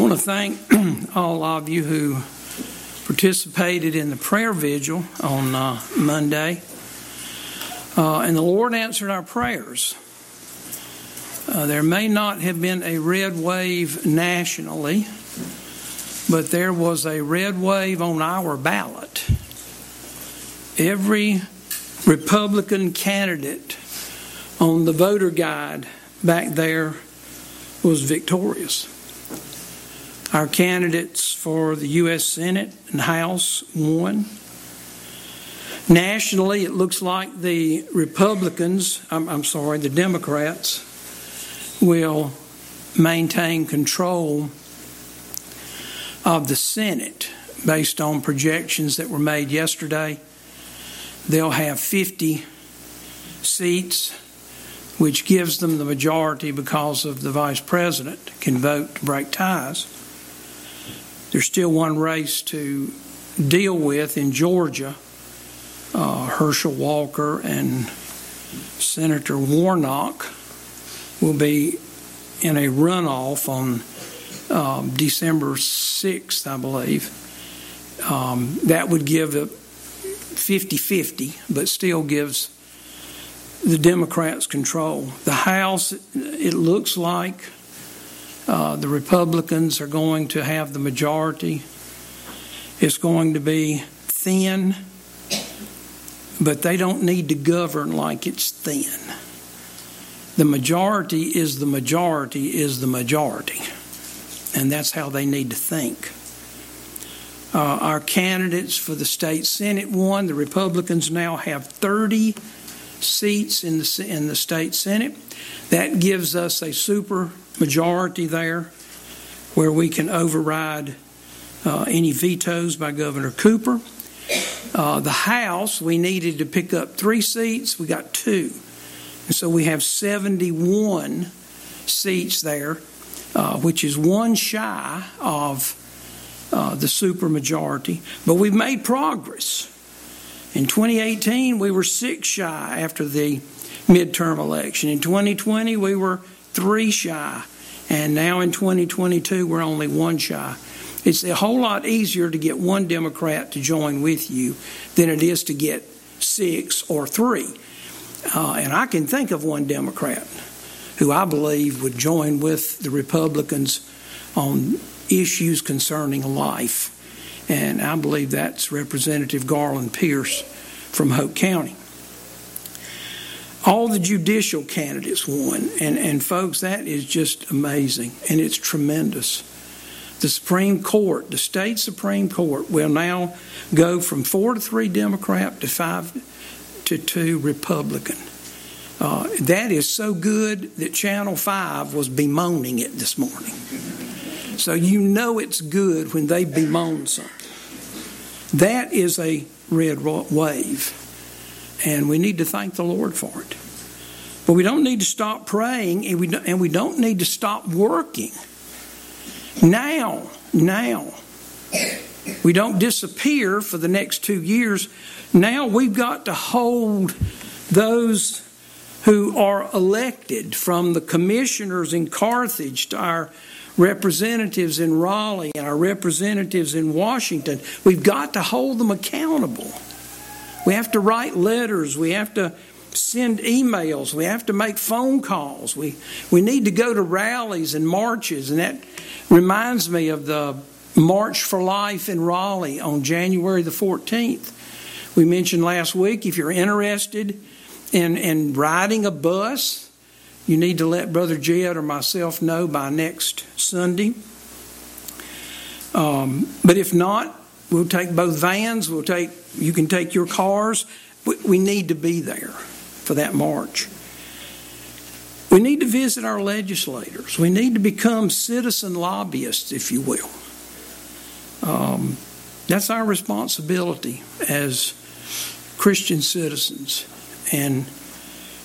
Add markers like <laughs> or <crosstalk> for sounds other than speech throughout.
I want to thank <clears throat> all of you who participated in the prayer vigil on uh, Monday. Uh, and the Lord answered our prayers. Uh, there may not have been a red wave nationally, but there was a red wave on our ballot. Every Republican candidate on the voter guide back there was victorious. Our candidates for the U.S. Senate and House won. Nationally, it looks like the Republicans, I'm, I'm sorry, the Democrats, will maintain control of the Senate based on projections that were made yesterday. They'll have 50 seats, which gives them the majority because of the vice president can vote to break ties. There's still one race to deal with in Georgia. Uh, Herschel Walker and Senator Warnock will be in a runoff on um, December 6th, I believe. Um, that would give a 50 50, but still gives the Democrats control. The House, it looks like uh, the Republicans are going to have the majority. It's going to be thin, but they don't need to govern like it's thin. The majority is the majority is the majority, and that's how they need to think. Uh, our candidates for the state senate won. The Republicans now have 30 seats in the in the state senate. That gives us a super majority there, where we can override uh, any vetoes by Governor Cooper. Uh, the House, we needed to pick up three seats. We got two. And so we have 71 seats there, uh, which is one shy of uh, the supermajority. But we've made progress. In 2018, we were six shy after the midterm election. In 2020, we were three shy. And now in 2022, we're only one shy. It's a whole lot easier to get one Democrat to join with you than it is to get six or three. Uh, and I can think of one Democrat who I believe would join with the Republicans on issues concerning life. And I believe that's Representative Garland Pierce from Hoke County. All the judicial candidates won. And, and folks, that is just amazing. And it's tremendous. The Supreme Court, the state Supreme Court, will now go from four to three Democrat to five to two Republican. Uh, that is so good that Channel 5 was bemoaning it this morning. So you know it's good when they bemoan something. That is a red wave. And we need to thank the Lord for it. But we don't need to stop praying and we don't, and we don't need to stop working. Now, now, we don't disappear for the next two years. Now we've got to hold those who are elected from the commissioners in Carthage to our representatives in Raleigh and our representatives in Washington. We've got to hold them accountable. We have to write letters. We have to send emails. We have to make phone calls. We, we need to go to rallies and marches. And that reminds me of the March for Life in Raleigh on January the 14th. We mentioned last week if you're interested in, in riding a bus, you need to let Brother Jed or myself know by next Sunday. Um, but if not, we'll take both vans. We'll take. You can take your cars. We, need to be there for that march. We need to visit our legislators. We need to become citizen lobbyists, if you will. Um, that's our responsibility as Christian citizens, and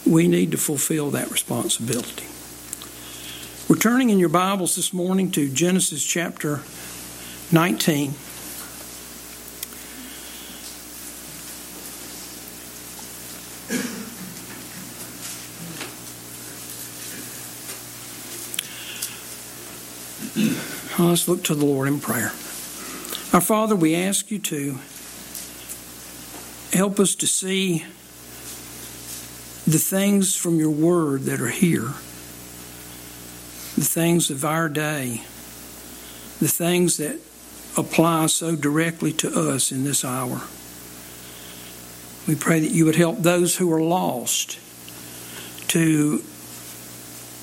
we need to fulfill that responsibility. We're turning in your Bibles this morning to Genesis chapter 19. Let's look to the Lord in prayer. Our Father, we ask you to help us to see the things from your word that are here, the things of our day, the things that apply so directly to us in this hour. We pray that you would help those who are lost to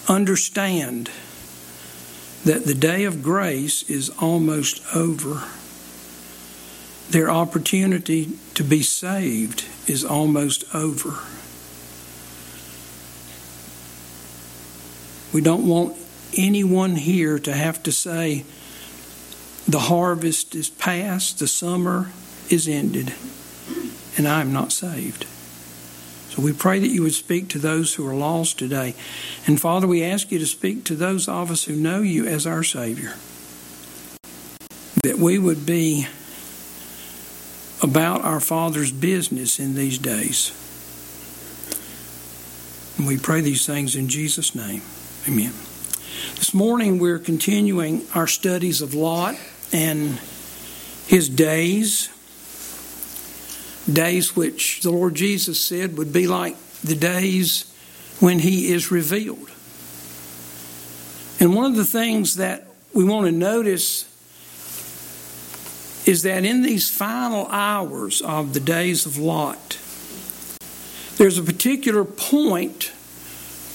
understand that the day of grace is almost over. Their opportunity to be saved is almost over. We don't want anyone here to have to say, the harvest is past, the summer is ended, and I am not saved. So we pray that you would speak to those who are lost today. And Father, we ask you to speak to those of us who know you as our Savior. That we would be about our Father's business in these days. And we pray these things in Jesus' name. Amen. This morning we're continuing our studies of Lot and his days days which the Lord Jesus said would be like the days when He is revealed. And one of the things that we want to notice is that in these final hours of the days of Lot, there's a particular point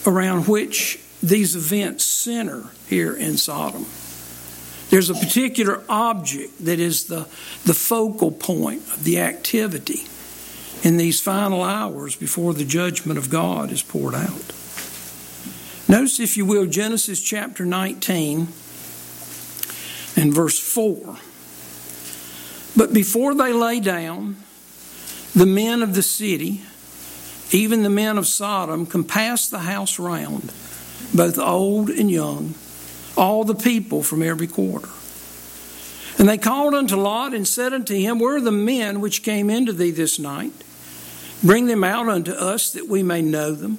around which these events center here in Sodom. There's a particular object that is the, the focal point of the activity in these final hours before the judgment of God is poured out. Notice, if you will, Genesis chapter 19 and verse 4. But before they lay down, the men of the city, even the men of Sodom, compassed the house round, both old and young all the people from every quarter. And they called unto Lot and said unto him, Where are the men which came into thee this night? Bring them out unto us that we may know them.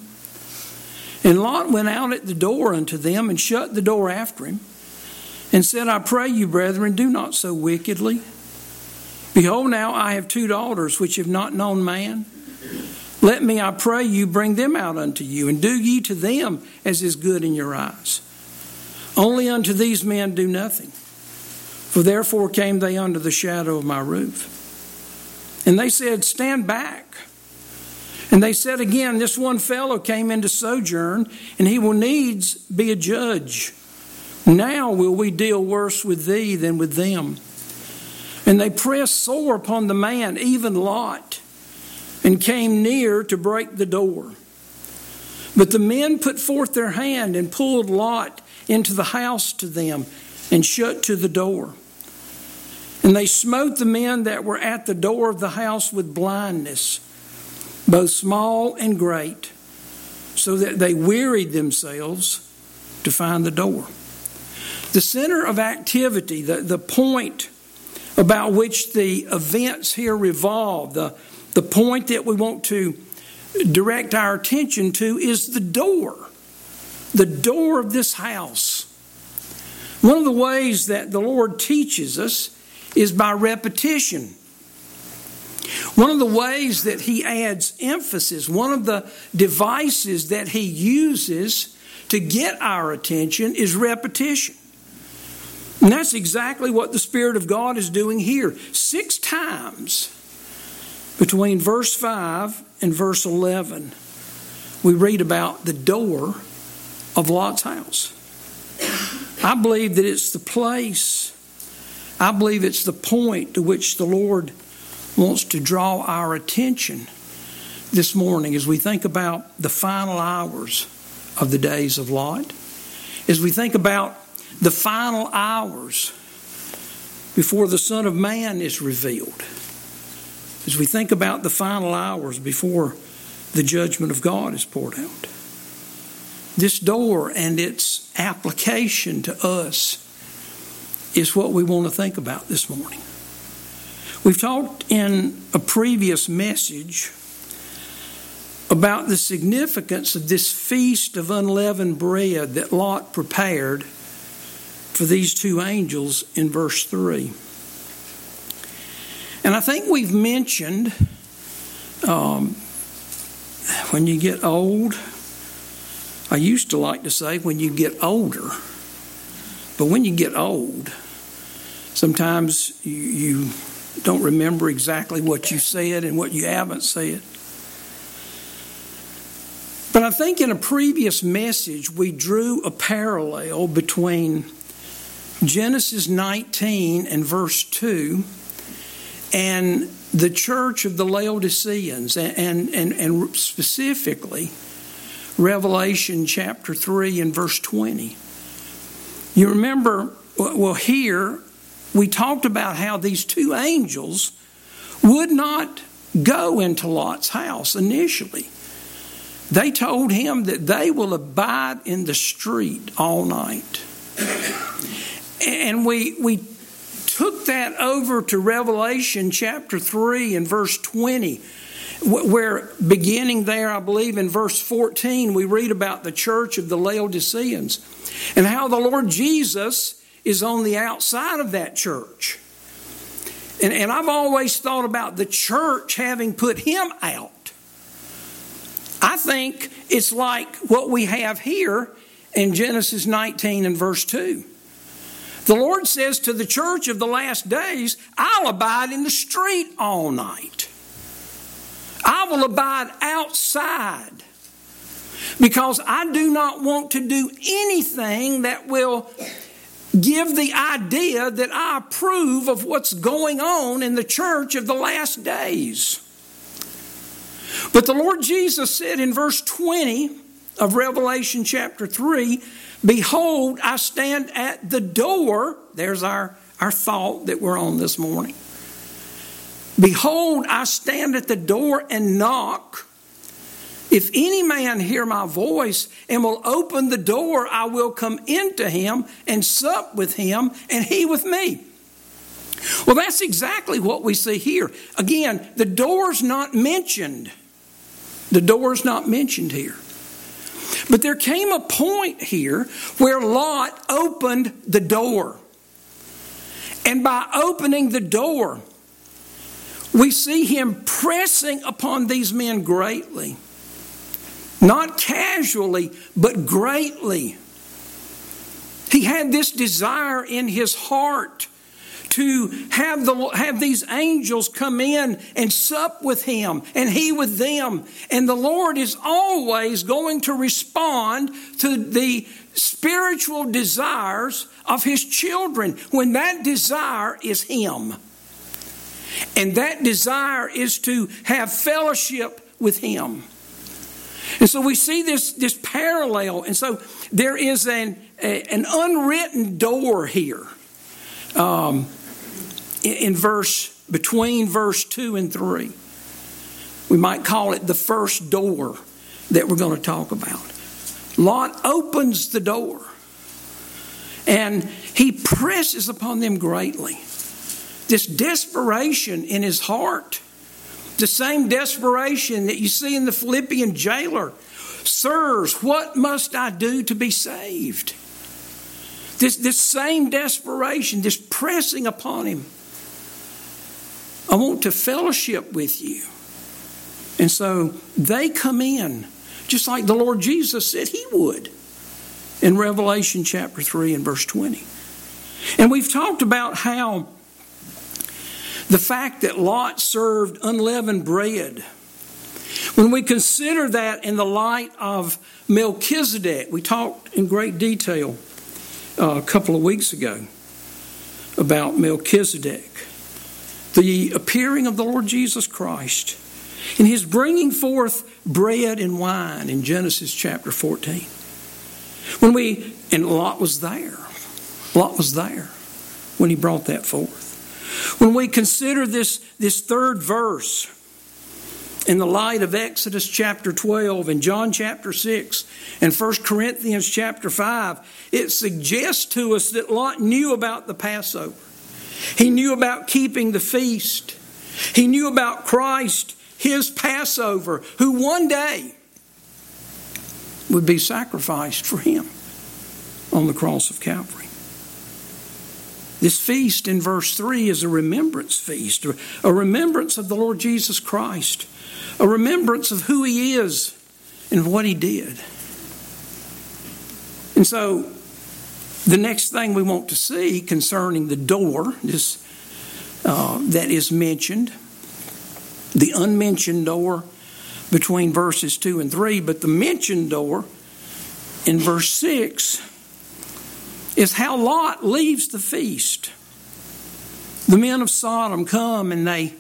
And Lot went out at the door unto them and shut the door after him and said, I pray you, brethren, do not so wickedly. Behold, now I have two daughters which have not known man. Let me, I pray you, bring them out unto you, and do ye to them as is good in your eyes. Only unto these men do nothing. For therefore came they under the shadow of my roof. And they said, Stand back. And they said again, This one fellow came into sojourn, and he will needs be a judge. Now will we deal worse with thee than with them. And they pressed sore upon the man, even Lot, and came near to break the door. But the men put forth their hand and pulled Lot into the house to them and shut to the door. And they smote the men that were at the door of the house with blindness, both small and great, so that they wearied themselves to find the door. The center of activity, the, the point about which the events here revolve, the, the point that we want to direct our attention to is the door the door of this house. One of the ways that the Lord teaches us is by repetition. One of the ways that He adds emphasis, one of the devices that He uses to get our attention is repetition. And that's exactly what the Spirit of God is doing here. Six times between verse 5 and verse 11, we read about the door of Lot's house. I believe that it's the place, I believe it's the point to which the Lord wants to draw our attention this morning as we think about the final hours of the days of Lot, as we think about the final hours before the Son of Man is revealed, as we think about the final hours before the judgment of God is poured out this door and its application to us is what we want to think about this morning. We've talked in a previous message about the significance of this feast of unleavened bread that Lot prepared for these two angels in verse 3. And I think we've mentioned um, when you get old, I used to like to say when you get older, but when you get old, sometimes you, don't remember exactly what you said and what you haven't said. But I think in a previous message, we drew a parallel between Genesis 19 and verse 2 and the church of the Laodiceans, and, and, and specifically Revelation chapter 3 and verse 20. You remember, well, here we talked about how these two angels would not go into Lot's house initially. They told him that they will abide in the street all night. And we, we took that over to Revelation chapter 3 and verse 20, where beginning there, I believe in verse 14, we read about the church of the Laodiceans and how the Lord Jesus is on the outside of that church. And, and I've always thought about the church having put him out. I think it's like what we have here in Genesis 19 and verse 2. The Lord says to the church of the last days, I'll abide in the street all night. Will abide outside because I do not want to do anything that will give the idea that I approve of what's going on in the church of the last days. But the Lord Jesus said in verse 20 of Revelation chapter 3 Behold, I stand at the door. There's our, our thought that we're on this morning. Behold, I stand at the door and knock. If any man hear my voice and will open the door, I will come into him and sup with him, and he with me. Well, that's exactly what we see here. Again, the door's not mentioned. The door's not mentioned here. But there came a point here where Lot opened the door. And by opening the door, we see him pressing upon these men greatly. Not casually, but greatly. He had this desire in his heart to have, the, have these angels come in and sup with him and he with them. And the Lord is always going to respond to the spiritual desires of his children when that desire is him. And that desire is to have fellowship with him. And so we see this, this parallel. And so there is an, a, an unwritten door here. Um, in verse between verse 2 and 3. We might call it the first door that we're going to talk about. Lot opens the door and he presses upon them greatly. This desperation in his heart, the same desperation that you see in the Philippian jailer. Sirs, what must I do to be saved? This, this same desperation, this pressing upon him. I want to fellowship with you. And so they come in, just like the Lord Jesus said he would in Revelation chapter 3 and verse 20. And we've talked about how the fact that Lot served unleavened bread. When we consider that in the light of Melchizedek, we talked in great detail uh, a couple of weeks ago about Melchizedek the appearing of the Lord Jesus Christ in his bringing forth bread and wine in Genesis chapter 14. When we, and Lot was there. Lot was there when he brought that forth. When we consider this, this third verse in the light of Exodus chapter 12 and John chapter 6 and 1 Corinthians chapter 5, it suggests to us that Lot knew about the Passover. He knew about keeping the feast. He knew about Christ, his Passover, who one day would be sacrificed for him on the cross of Calvary. This feast in verse 3 is a remembrance feast, a remembrance of the Lord Jesus Christ, a remembrance of who He is and what He did. And so, the next thing we want to see concerning the door, this uh, that is mentioned, the unmentioned door between verses 2 and 3, but the mentioned door in verse 6 is how Lot leaves the feast. The men of Sodom come and they,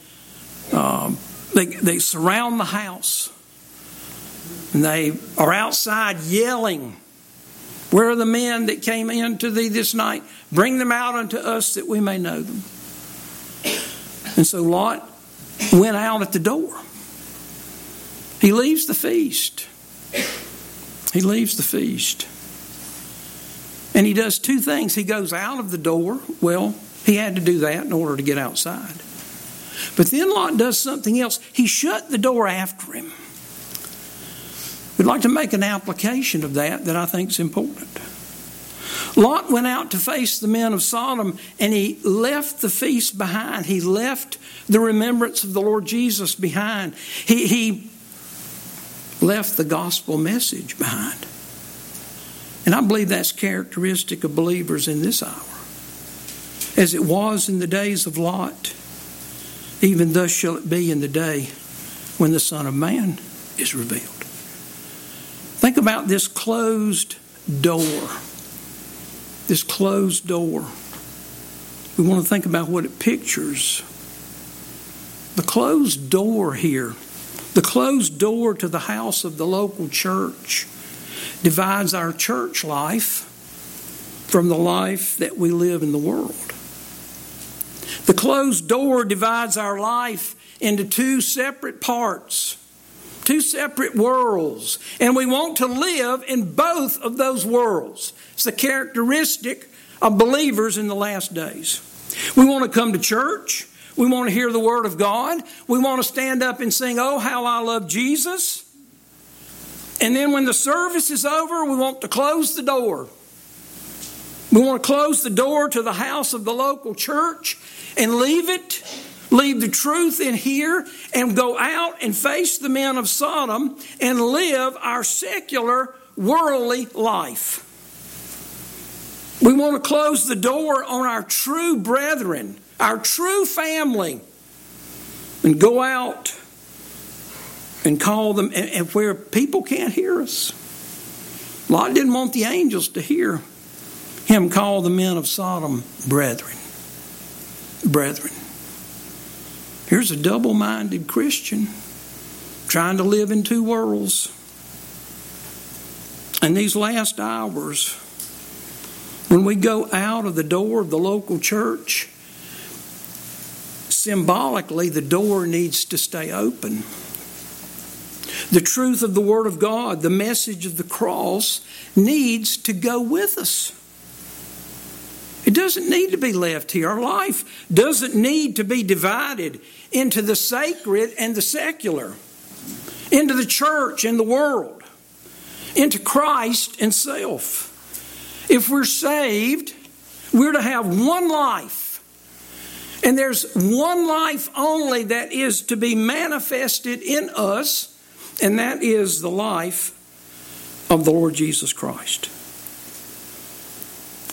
uh, they, they surround the house. And they are outside yelling, Where are the men that came in to thee this night? Bring them out unto us that we may know them. And so Lot went out at the door. He leaves the feast. He leaves the feast. And he does two things. He goes out of the door. Well, he had to do that in order to get outside. But then Lot does something else. He shut the door after him. We'd like to make an application of that that I think is important. Lot went out to face the men of Sodom and he left the feast behind. He left the remembrance of the Lord Jesus behind. He, he left the gospel message behind. And I believe that's characteristic of believers in this hour. As it was in the days of Lot, even thus shall it be in the day when the Son of Man is revealed. Think about this closed door. This closed door. We want to think about what it pictures. The closed door here, the closed door to the house of the local church divides our church life from the life that we live in the world. The closed door divides our life into two separate parts, two separate worlds, and we want to live in both of those worlds. It's the characteristic of believers in the last days. We want to come to church. We want to hear the Word of God. We want to stand up and sing, Oh, how I love Jesus. And then when the service is over, we want to close the door. We want to close the door to the house of the local church and leave it, leave the truth in here, and go out and face the men of Sodom and live our secular, worldly life. We want to close the door on our true brethren, our true family, and go out and call them, and, and where people can't hear us. Lot didn't want the angels to hear him call the men of Sodom brethren. Brethren. Here's a double minded Christian trying to live in two worlds. In these last hours, when we go out of the door of the local church, symbolically, the door needs to stay open. The truth of the Word of God, the message of the cross, needs to go with us. It doesn't need to be left here. Our life doesn't need to be divided into the sacred and the secular, into the church and the world, into Christ and self. If we're saved, we're to have one life. And there's one life only that is to be manifested in us and that is the life of the Lord Jesus Christ.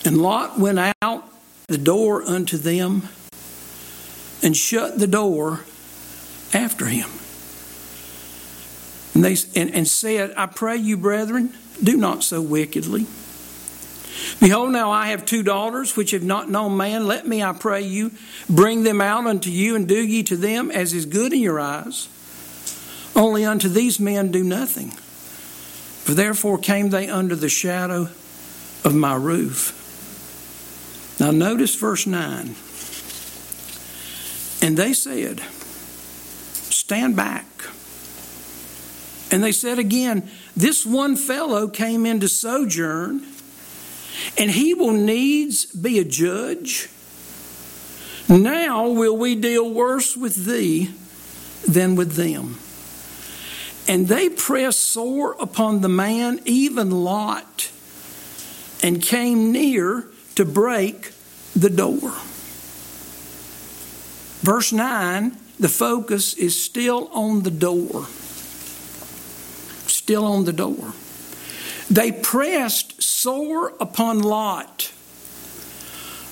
And Lot went out the door unto them and shut the door after him. And, they, and, and said, I pray you, brethren, do not so wickedly. Behold, now I have two daughters which have not known man. Let me, I pray you, bring them out unto you, and do ye to them as is good in your eyes. Only unto these men do nothing. For therefore came they under the shadow of my roof. Now notice verse 9. And they said, Stand back. And they said again, This one fellow came in to sojourn, and he will needs be a judge. Now will we deal worse with thee than with them. And they pressed sore upon the man, even Lot, and came near to break the door. Verse 9, the focus is still on the door. Still on the door. They pressed sore upon Lot,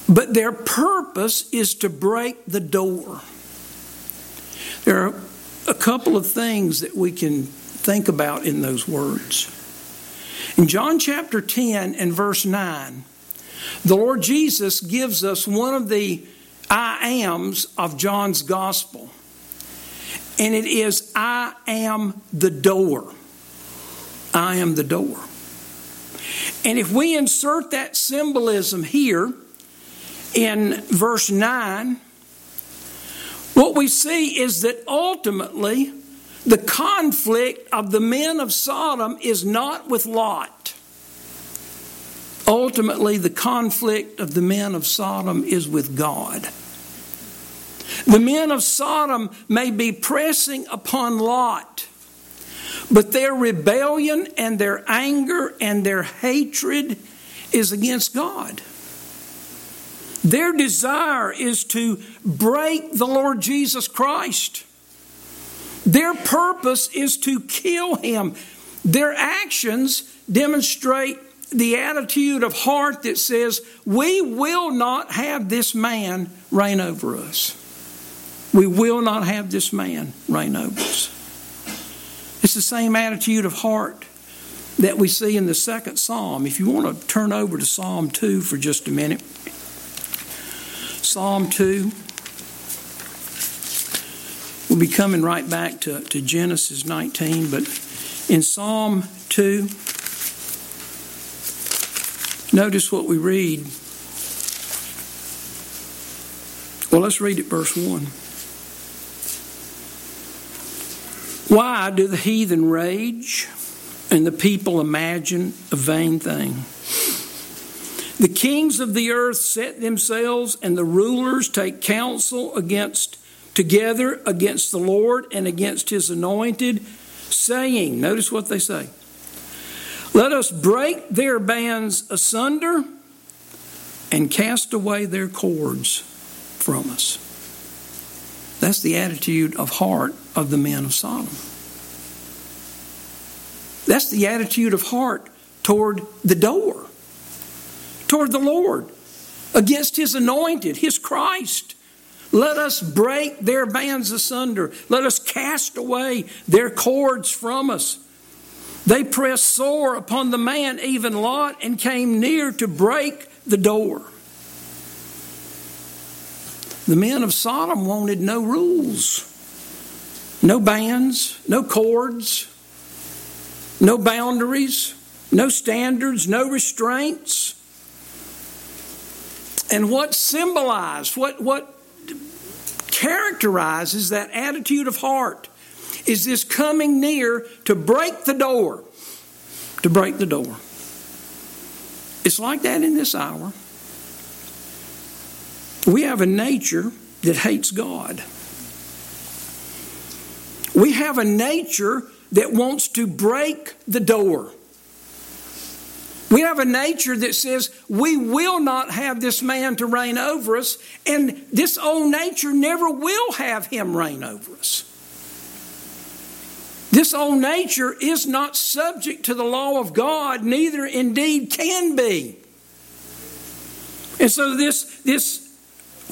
but their purpose is to break the door. There are a couple of things that we can think about in those words. In John chapter 10 and verse 9, the Lord Jesus gives us one of the I ams of John's gospel. And it is I am the door. I am the door. And if we insert that symbolism here in verse 9, what we see is that ultimately the conflict of the men of Sodom is not with Lot. Ultimately, the conflict of the men of Sodom is with God. The men of Sodom may be pressing upon Lot, but their rebellion and their anger and their hatred is against God. Their desire is to break the Lord Jesus Christ. Their purpose is to kill him. Their actions demonstrate the attitude of heart that says, We will not have this man reign over us. We will not have this man reign over us. It's the same attitude of heart that we see in the second psalm. If you want to turn over to Psalm 2 for just a minute. Psalm 2. We'll be coming right back to, to Genesis 19, but in Psalm 2, notice what we read. Well, let's read it, verse 1. Why do the heathen rage and the people imagine a vain thing? The kings of the earth set themselves, and the rulers take counsel against together against the Lord and against his anointed, saying, Notice what they say. Let us break their bands asunder and cast away their cords from us. That's the attitude of heart of the men of Sodom. That's the attitude of heart toward the door, toward the Lord, against His anointed, His Christ. Let us break their bands asunder. Let us cast away their cords from us. They pressed sore upon the man, even Lot, and came near to break the door. The men of Sodom wanted no rules, no bands, no cords, no boundaries, no standards, no restraints. And what symbolized, what, what characterizes that attitude of heart is this coming near to break the door. To break the door. It's like that in this hour. We have a nature that hates God. We have a nature that wants to break the door. We have a nature that says we will not have this man to reign over us, and this old nature never will have him reign over us. This old nature is not subject to the law of God, neither indeed can be. And so this, this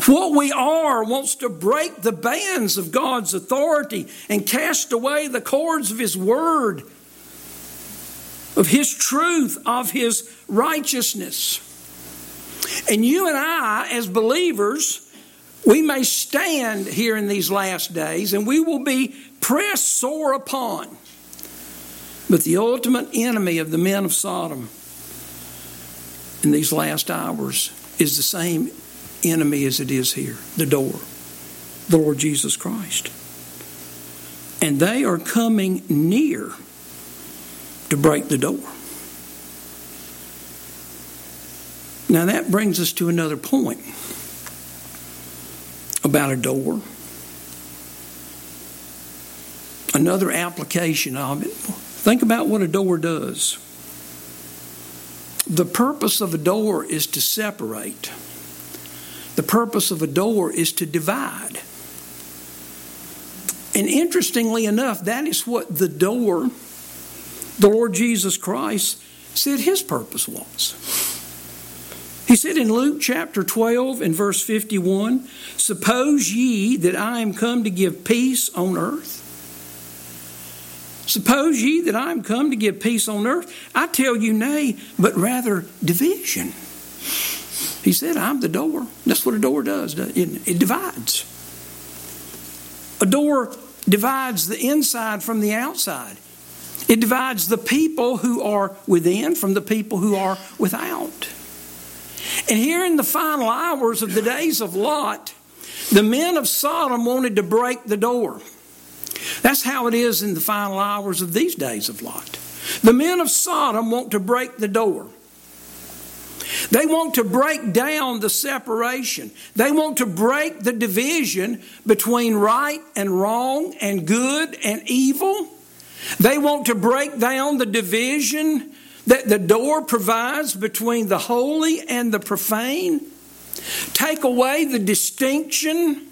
what we are wants to break the bands of God's authority and cast away the cords of His Word, of His truth, of His righteousness. And you and I, as believers, we may stand here in these last days and we will be pressed sore upon. But the ultimate enemy of the men of Sodom in these last hours is the same enemy as it is here the door, the Lord Jesus Christ. And they are coming near to break the door. Now that brings us to another point about a door. Another application of it. Think about what a door does. The purpose of a door is to separate The purpose of a door is to divide. And interestingly enough, that is what the door, the Lord Jesus Christ, said his purpose was. He said in Luke chapter 12 and verse 51 Suppose ye that I am come to give peace on earth? Suppose ye that I am come to give peace on earth? I tell you, nay, but rather division. He said, I'm the door. That's what a door does. It divides. A door divides the inside from the outside. It divides the people who are within from the people who are without. And here in the final hours of the days of Lot, the men of Sodom wanted to break the door. That's how it is in the final hours of these days of Lot. The men of Sodom want to break the door. They want to break down the separation. They want to break the division between right and wrong and good and evil. They want to break down the division that the door provides between the holy and the profane. Take away the distinction.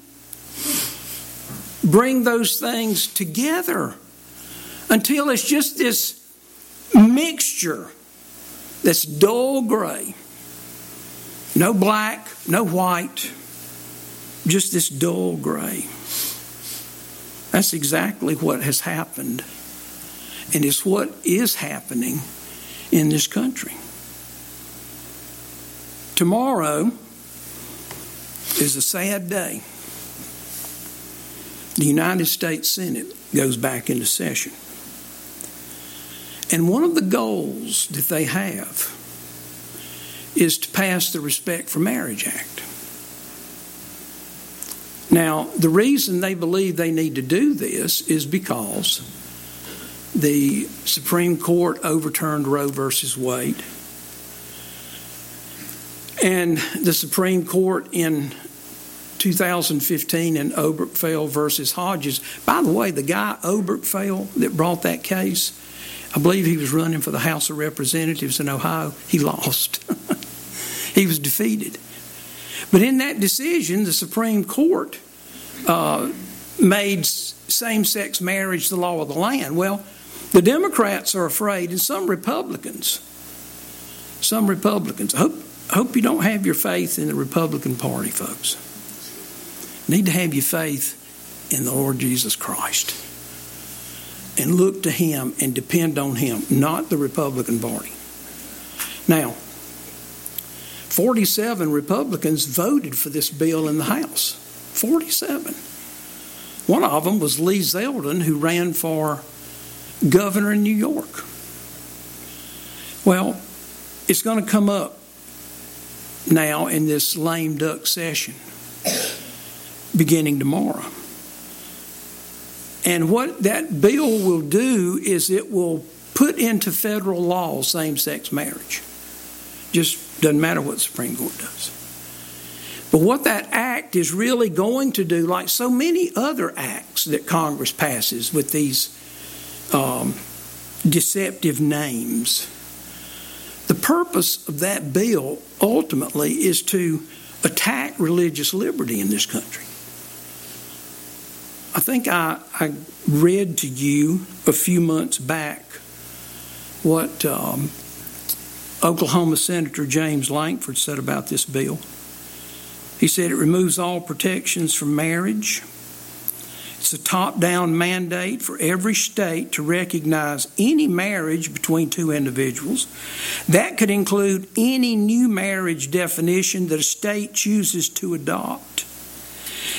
Bring those things together until it's just this mixture that's dull gray. No black, no white, just this dull gray. That's exactly what has happened, and it's what is happening in this country. Tomorrow is a sad day. The United States Senate goes back into session. And one of the goals that they have is to pass the Respect for Marriage Act. Now, the reason they believe they need to do this is because the Supreme Court overturned Roe versus Wade. And the Supreme Court in 2015 in Obergefell versus Hodges. By the way, the guy Obergefell that brought that case, I believe he was running for the House of Representatives in Ohio. He lost. <laughs> he was defeated. But in that decision, the Supreme Court uh, made same sex marriage the law of the land. Well, the Democrats are afraid, and some Republicans, some Republicans, I hope, I hope you don't have your faith in the Republican Party, folks. You need to have your faith in the Lord Jesus Christ and look to Him and depend on Him, not the Republican Party. Now, 47 Republicans voted for this bill in the House. 47. One of them was Lee Zeldin, who ran for governor in New York. Well, it's going to come up now in this lame duck session beginning tomorrow. And what that bill will do is it will put into federal law same sex marriage. Just doesn't matter what the Supreme Court does. But what that act is really going to do, like so many other acts that Congress passes with these um, deceptive names. The purpose of that bill ultimately is to attack religious liberty in this country. I think I, I read to you a few months back what um, Oklahoma Senator James Lankford said about this bill. He said it removes all protections from marriage it's a top down mandate for every state to recognize any marriage between two individuals. That could include any new marriage definition that a state chooses to adopt.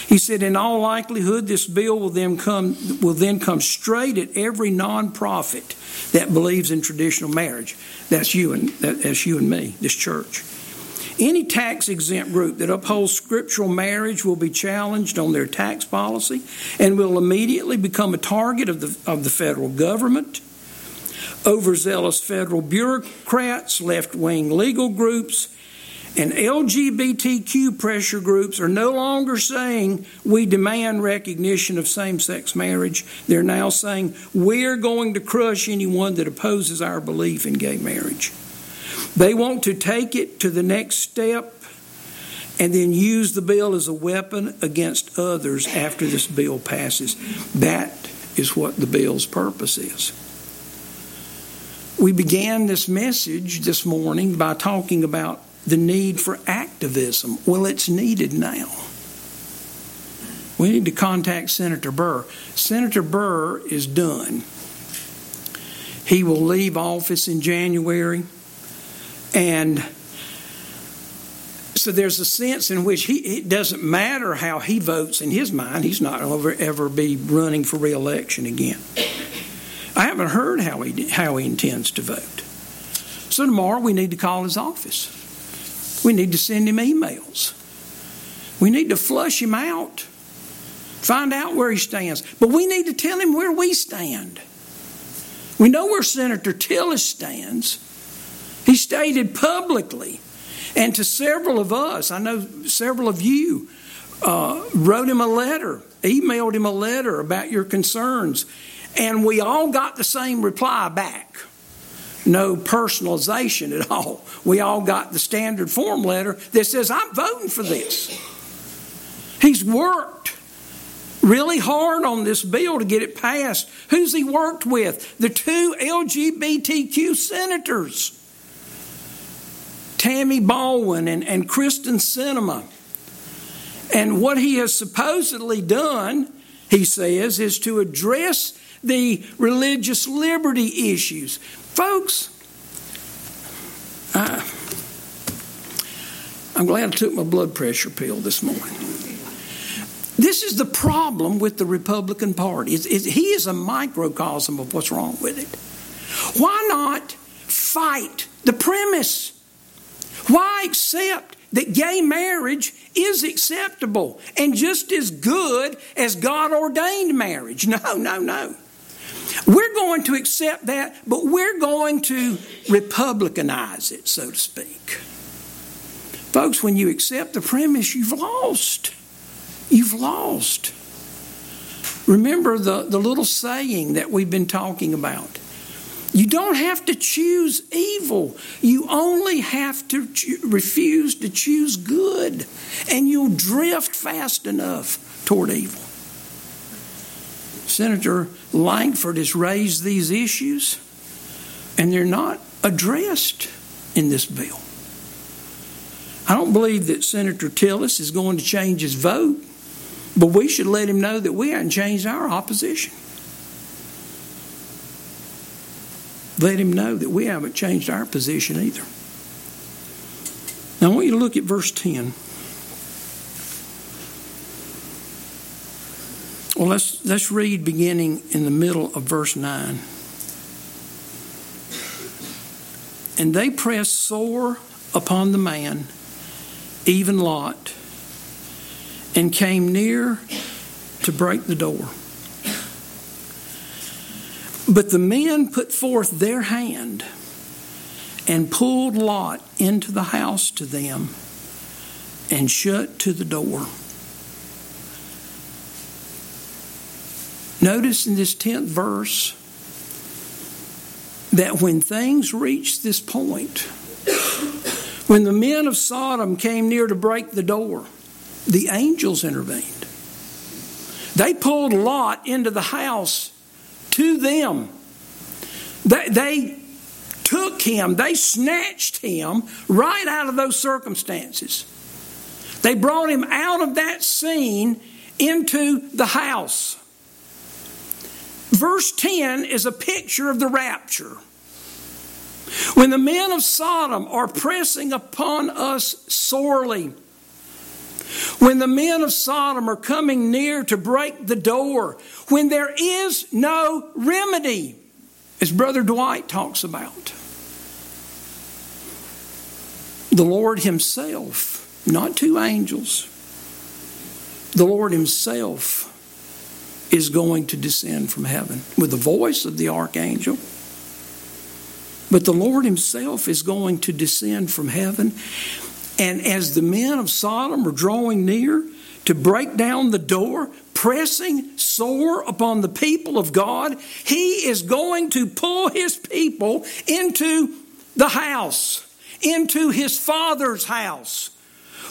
He said, in all likelihood, this bill will then come will then come straight at every nonprofit that believes in traditional marriage. That's you and that's you and me, this church. Any tax exempt group that upholds scriptural marriage will be challenged on their tax policy and will immediately become a target of the, of the federal government. Overzealous federal bureaucrats, left wing legal groups, and LGBTQ pressure groups are no longer saying we demand recognition of same sex marriage. They're now saying we're going to crush anyone that opposes our belief in gay marriage. They want to take it to the next step and then use the bill as a weapon against others after this bill passes. That is what the bill's purpose is. We began this message this morning by talking about the need for activism. Well, it's needed now. We need to contact Senator Burr. Senator Burr is done. He will leave office in January. And so there's a sense in which he, it doesn't matter how he votes in his mind, he's not ever, ever be running for reelection again. I haven't heard how he, how he intends to vote. So tomorrow we need to call his office. We need to send him emails. We need to flush him out, find out where he stands. But we need to tell him where we stand. We know where Senator Tillis stands. He stated publicly, and to several of us, I know several of you, uh, wrote him a letter, emailed him a letter about your concerns, and we all got the same reply back no personalization at all. We all got the standard form letter that says, I'm voting for this. He's worked really hard on this bill to get it passed. Who's he worked with? The two LGBTQ senators, Tammy Baldwin and, and Kyrsten Sinema. And what he has supposedly done, he says, is to address the religious liberty issues. Folks, I, I'm glad I took my blood pressure pill this morning. This is the problem with the Republican Party. It's, it, he is a microcosm of what's wrong with it. Why not fight the premise? Why accept that gay marriage is acceptable and just as good as God ordained marriage? <laughs> No, no, no. We're going to accept that, but we're going to republicanize it, so to speak. Folks, when you accept the premise, you've lost. You've lost. Remember the, the little saying that we've been talking about. You don't have to choose evil. You only have to refuse to choose good, and you'll drift fast enough toward evil. Senator Lankford has raised these issues, and they're not addressed in this bill. I don't believe that Senator Tillis is going to change his vote, but we should let him know that we haven't changed our opposition. Let him know that we haven't changed our position either. Now, I want you to look at verse 10. Well, let's, let's read beginning in the middle of verse 9. And they pressed sore upon the man, even Lot, and came near to break the door. But the men put forth their hand and pulled Lot into the house to them and shut to the door. Notice in this 10th verse that when things reached this point, when the men of Sodom came near to break the door, the angels intervened. They pulled Lot into the house to them. They, they took him, they snatched him right out of those circumstances. They brought him out of that scene into the house. Verse 10 is a picture of the rapture. When the men of Sodom are pressing upon us sorely, when the men of Sodom are coming near to break the door, when there is no remedy, as Brother Dwight talks about, the Lord Himself, not two angels, the Lord Himself is going to descend from heaven with the voice of the archangel. But the Lord Himself is going to descend from heaven. And as the men of Sodom are drawing near to break down the door, pressing sore upon the people of God, He is going to pull His people into the house, into His Father's house,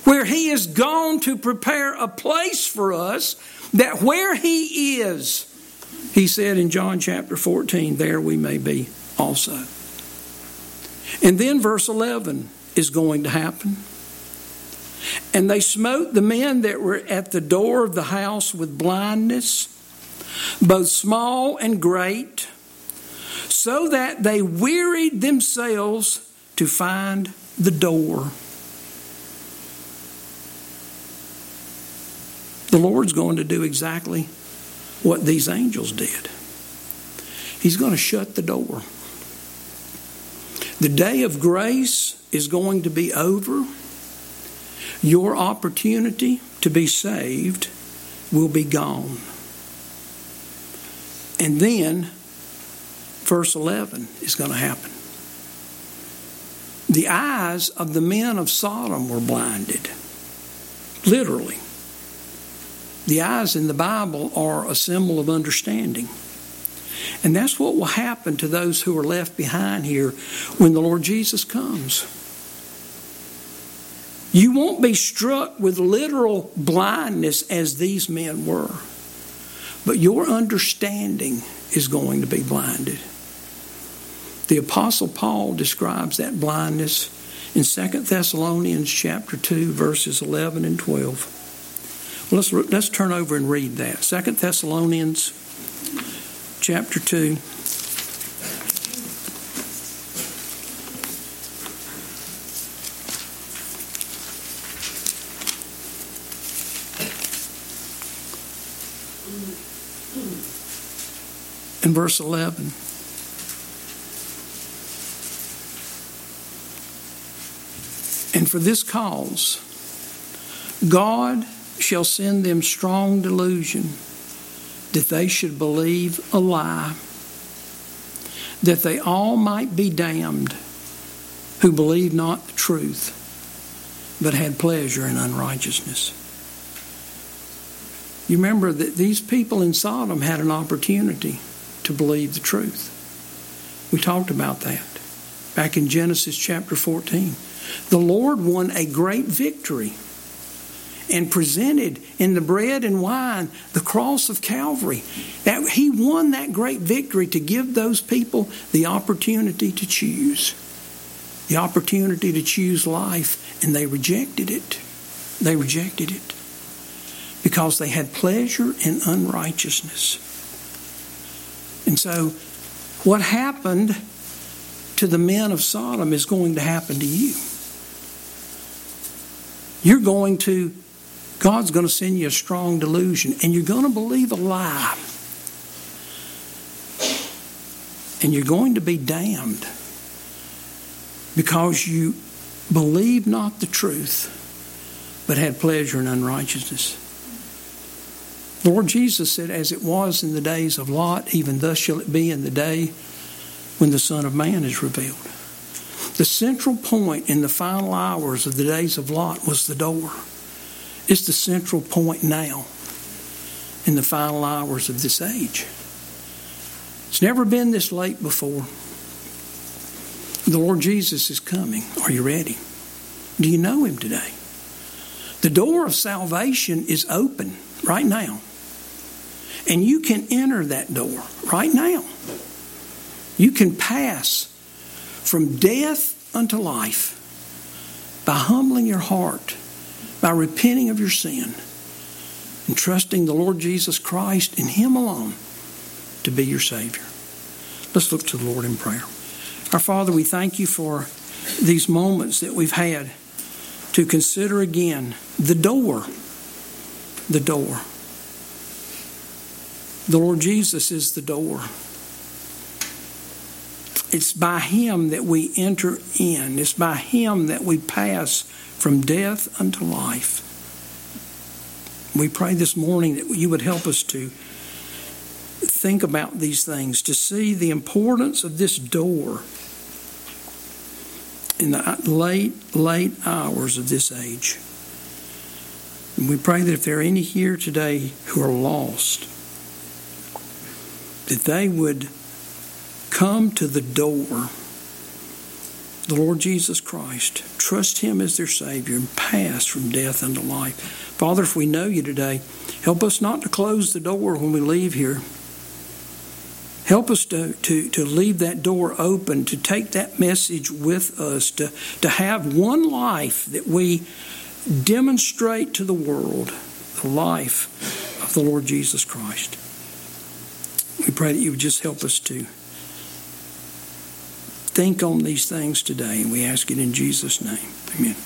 where He is gone to prepare a place for us, that where He is, He said in John chapter 14, there we may be also. And then verse 11 is going to happen. And they smote the men that were at the door of the house with blindness, both small and great, so that they wearied themselves to find the door. The Lord's going to do exactly what these angels did. He's going to shut the door. The day of grace is going to be over. Your opportunity to be saved will be gone. And then, verse 11 is going to happen. The eyes of the men of Sodom were blinded, literally. The eyes in the Bible are a symbol of understanding. And that's what will happen to those who are left behind here when the Lord Jesus comes. You won't be struck with literal blindness as these men were, but your understanding is going to be blinded. The apostle Paul describes that blindness in 2 Thessalonians chapter 2 verses 11 and 12. Let's, let's turn over and read that. Second Thessalonians chapter 2. In verse 11. And for this cause, God shall send them strong delusion that they should believe a lie, that they all might be damned who believed not the truth, but had pleasure in unrighteousness. You remember that these people in Sodom had an opportunity to believe the truth. We talked about that back in Genesis chapter 14. The Lord won a great victory and presented in the bread and wine the cross of Calvary. That he won that great victory to give those people the opportunity to choose. The opportunity to choose life, and they rejected it. They rejected it because they had pleasure in unrighteousness. And so, what happened to the men of Sodom is going to happen to you. You're going to God's going to send you a strong delusion, and you're going to believe a lie. And you're going to be damned because you believe not the truth, but had pleasure in unrighteousness. Lord Jesus said, As it was in the days of Lot, even thus shall it be in the day when the Son of Man is revealed. The central point in the final hours of the days of Lot was the door. It's the central point now in the final hours of this age. It's never been this late before. The Lord Jesus is coming. Are you ready? Do you know Him today? The door of salvation is open right now. And you can enter that door right now. You can pass from death unto life by humbling your heart by repenting of your sin and trusting the Lord Jesus Christ and Him alone to be your Savior. Let's look to the Lord in prayer. Our Father, we thank you for these moments that we've had to consider again the door. The door. The Lord Jesus is the door. It's by Him that we enter in, it's by Him that we pass from death unto life. We pray this morning that you would help us to think about these things, to see the importance of this door in the late, late hours of this age. And we pray that if there are any here today who are lost, that they would come to the door the Lord Jesus Christ, trust Him as their Savior, and pass from death unto life. Father, if we know you today, help us not to close the door when we leave here. Help us to, to, to leave that door open, to take that message with us, to, to have one life that we demonstrate to the world the life of the Lord Jesus Christ. We pray that you would just help us to think on these things today, and we ask it in Jesus' name. Amen.